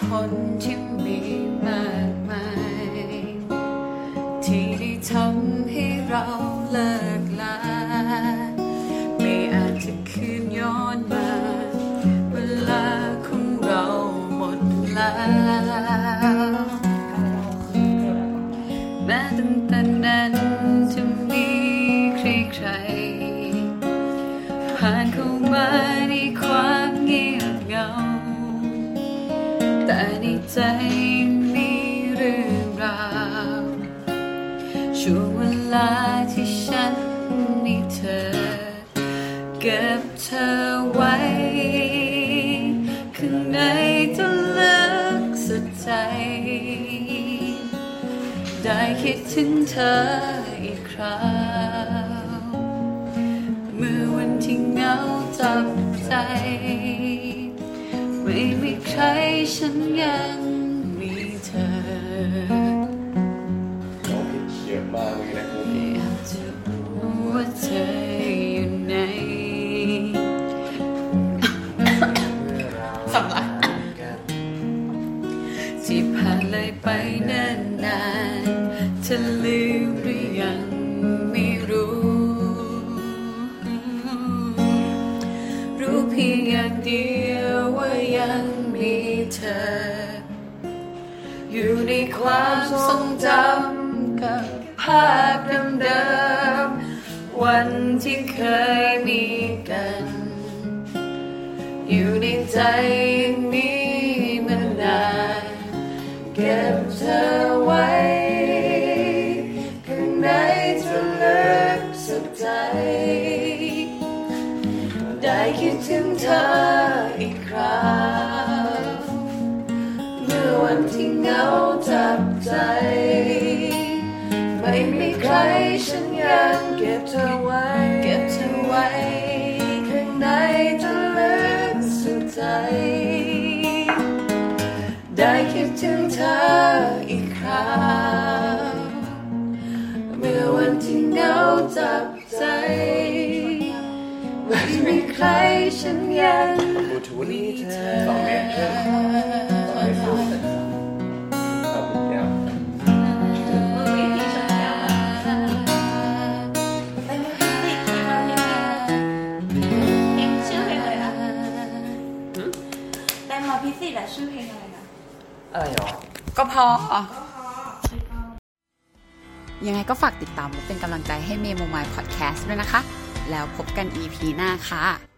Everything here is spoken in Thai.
คนที่มีมากมาย ที่ได้ทำให้เราเลิกลา ไม่อาจจะคืนย้อนมา เวลาของเราหมดแล้วแม้ตั้นั้นจะมีใครๆผ่าน ต่ใจมีเรื่องราวช่วงเวลาที่ฉันมีเธอ เก็บเธอไว้ข้างในจะลึกสุดใจ ได้คิดถึงเธออีกคราวเมื่อวันที่เหงาจับใจ ไม่มีใครฉันยังมีเธอร้องผิดเยอะมากเลยนะคุณอยากจะรู้ว่าเธออยู่ไหนสำลักที่ผ่านเลยไปนิ่นนานเธอลืมหรือยัง ยังมีเธอ อยู่ในความทรงจำกับภาพเดิมๆวันที่เคยมีกัน อยู่ในใจนี้มานานเก็บเธอไว้ข้างในจะลึกสุดใจ ได้คิดถึงเธอ ม่มีใครฉันยังเก็บเธอไว้ เก็บเธอไว้ข้างในจะลึกสุดใจ ได้คิดถึงเธออีกคราวเมื่อวันที่เหงาจับใจไม่มีใครฉันยังบลูทูธนี่เธอ ชื่อเพลงอะไรนะอะไรหรอ ก็พอ ยังไงก็ฝากติดตามและเป็นกำลังใจให้เมโมมายพอดแคสต์ด้วยนะคะ แล้วพบกัน EP หน้าค่ะ